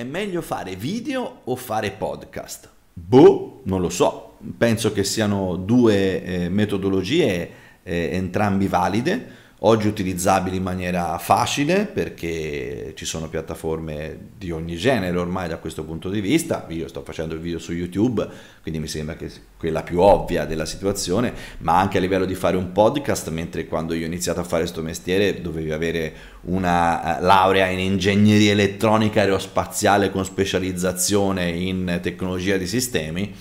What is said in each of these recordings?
È meglio fare video o fare podcast? Boh, non lo so. Penso che siano due eh, metodologie eh, entrambi valide oggi utilizzabili in maniera facile perché ci sono piattaforme di ogni genere ormai da questo punto di vista, io sto facendo il video su YouTube, quindi mi sembra che quella più ovvia della situazione, ma anche a livello di fare un podcast, mentre quando io ho iniziato a fare questo mestiere dovevi avere una eh, laurea in ingegneria elettronica aerospaziale con specializzazione in tecnologia di sistemi,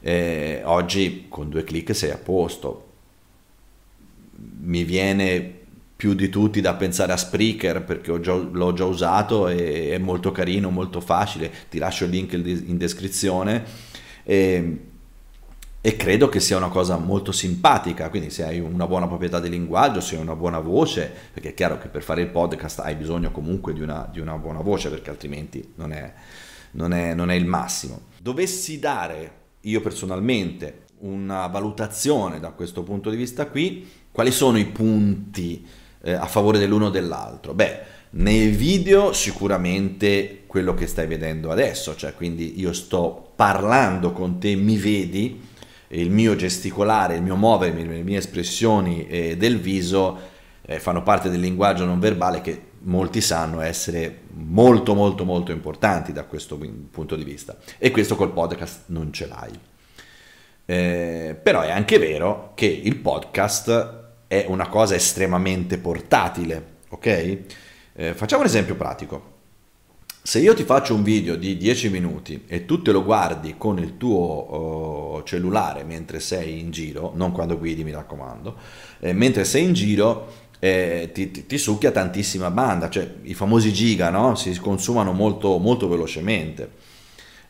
eh, oggi con due clic sei a posto mi viene più di tutti da pensare a Spreaker perché già, l'ho già usato e è molto carino, molto facile, ti lascio il link in descrizione. E, e, credo che sia una cosa molto simpatica, quindi se hai una buona proprietà di linguaggio, se hai una buona voce, perché è chiaro che per fare il podcast hai bisogno comunque di una, di una buona voce perché altrimenti non è, non, è, non è il massimo. Dovessi dare io personalmente una valutazione da questo punto di vista qui, quali sono i punti eh, a favore dell'uno o dell'altro? Beh, nei video sicuramente quello che stai vedendo adesso, cioè quindi io sto parlando con te, mi vedi, il mio gesticolare, il mio muovermi, le mie espressioni eh, del viso eh, fanno parte del linguaggio non verbale che molti sanno essere molto molto molto importanti da questo punto di vista e questo col podcast non ce l'hai. Eh, però è anche vero che il podcast è una cosa estremamente portatile, ok? Eh, facciamo un esempio pratico. Se io ti faccio un video di 10 minuti e tu te lo guardi con il tuo uh, cellulare mentre sei in giro, non quando guidi mi raccomando, eh, mentre sei in giro eh, ti, ti, ti, succhia tantissima banda, cioè i famosi giga no? si consumano molto, molto velocemente.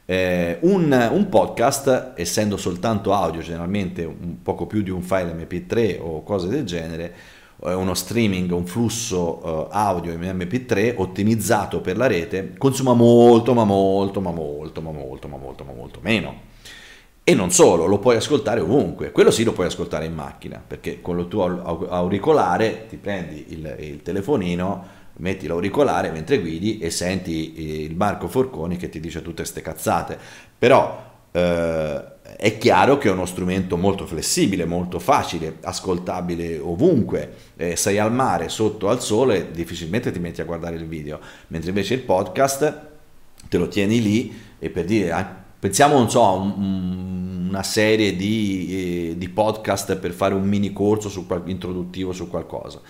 Eh, un, un, podcast, essendo soltanto audio, generalmente un poco più di un file MP3 o cose del genere, eh, uno streaming, un flusso uh, audio in MP3 ottimizzato per la rete, consuma molto, ma molto, ma molto, ma molto, ma molto, ma molto meno. E non solo, lo puoi ascoltare ovunque, quello sì lo puoi ascoltare in macchina, perché con il tuo auricolare ti prendi il, il telefonino, metti l'auricolare mentre guidi e senti il Marco Forconi che ti dice tutte queste cazzate. Però eh, è chiaro che è uno strumento molto flessibile, molto facile, ascoltabile ovunque. Eh, sei al mare, sotto al sole, difficilmente ti metti a guardare il video, mentre invece il podcast te lo tieni lì e per dire, ah, pensiamo, non so, a un, una serie di, eh, di, podcast per fare un mini corso su, introduttivo su qualcosa.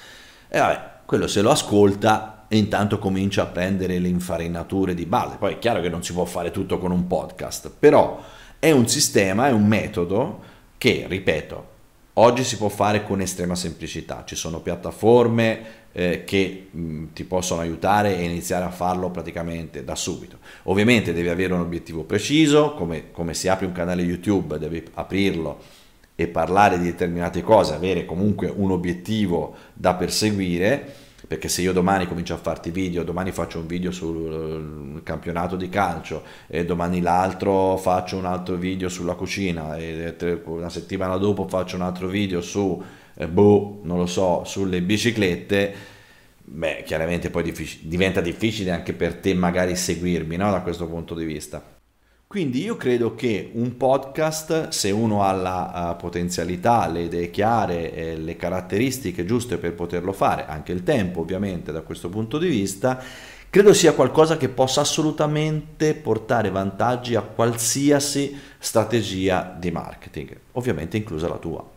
E vabbè, quello se lo ascolta e intanto comincia a prendere le infarinature di base. Poi è chiaro che non si può fare tutto con un podcast, però è un sistema, è un metodo che, ripeto, oggi si può fare con estrema semplicità. Ci sono piattaforme eh, che mh, ti possono aiutare e iniziare a farlo praticamente da subito. Ovviamente devi avere un obiettivo preciso, come, come si apre un canale YouTube, devi aprirlo e parlare di determinate cose, avere comunque un obiettivo da perseguire, perché se io domani comincio a farti video, domani faccio un video sul campionato di calcio e domani l'altro faccio un altro video sulla cucina e una settimana dopo faccio un altro video su, eh, boh, non lo so, sulle biciclette, beh, chiaramente poi diffic- diventa difficile anche per te magari seguirmi no? da questo punto di vista. Quindi io credo che un podcast, se uno ha la uh, potenzialità, le idee chiare, eh, le caratteristiche giuste per poterlo fare, anche il tempo ovviamente da questo punto di vista, credo sia qualcosa che possa assolutamente portare vantaggi a qualsiasi strategia di marketing, ovviamente inclusa la tua.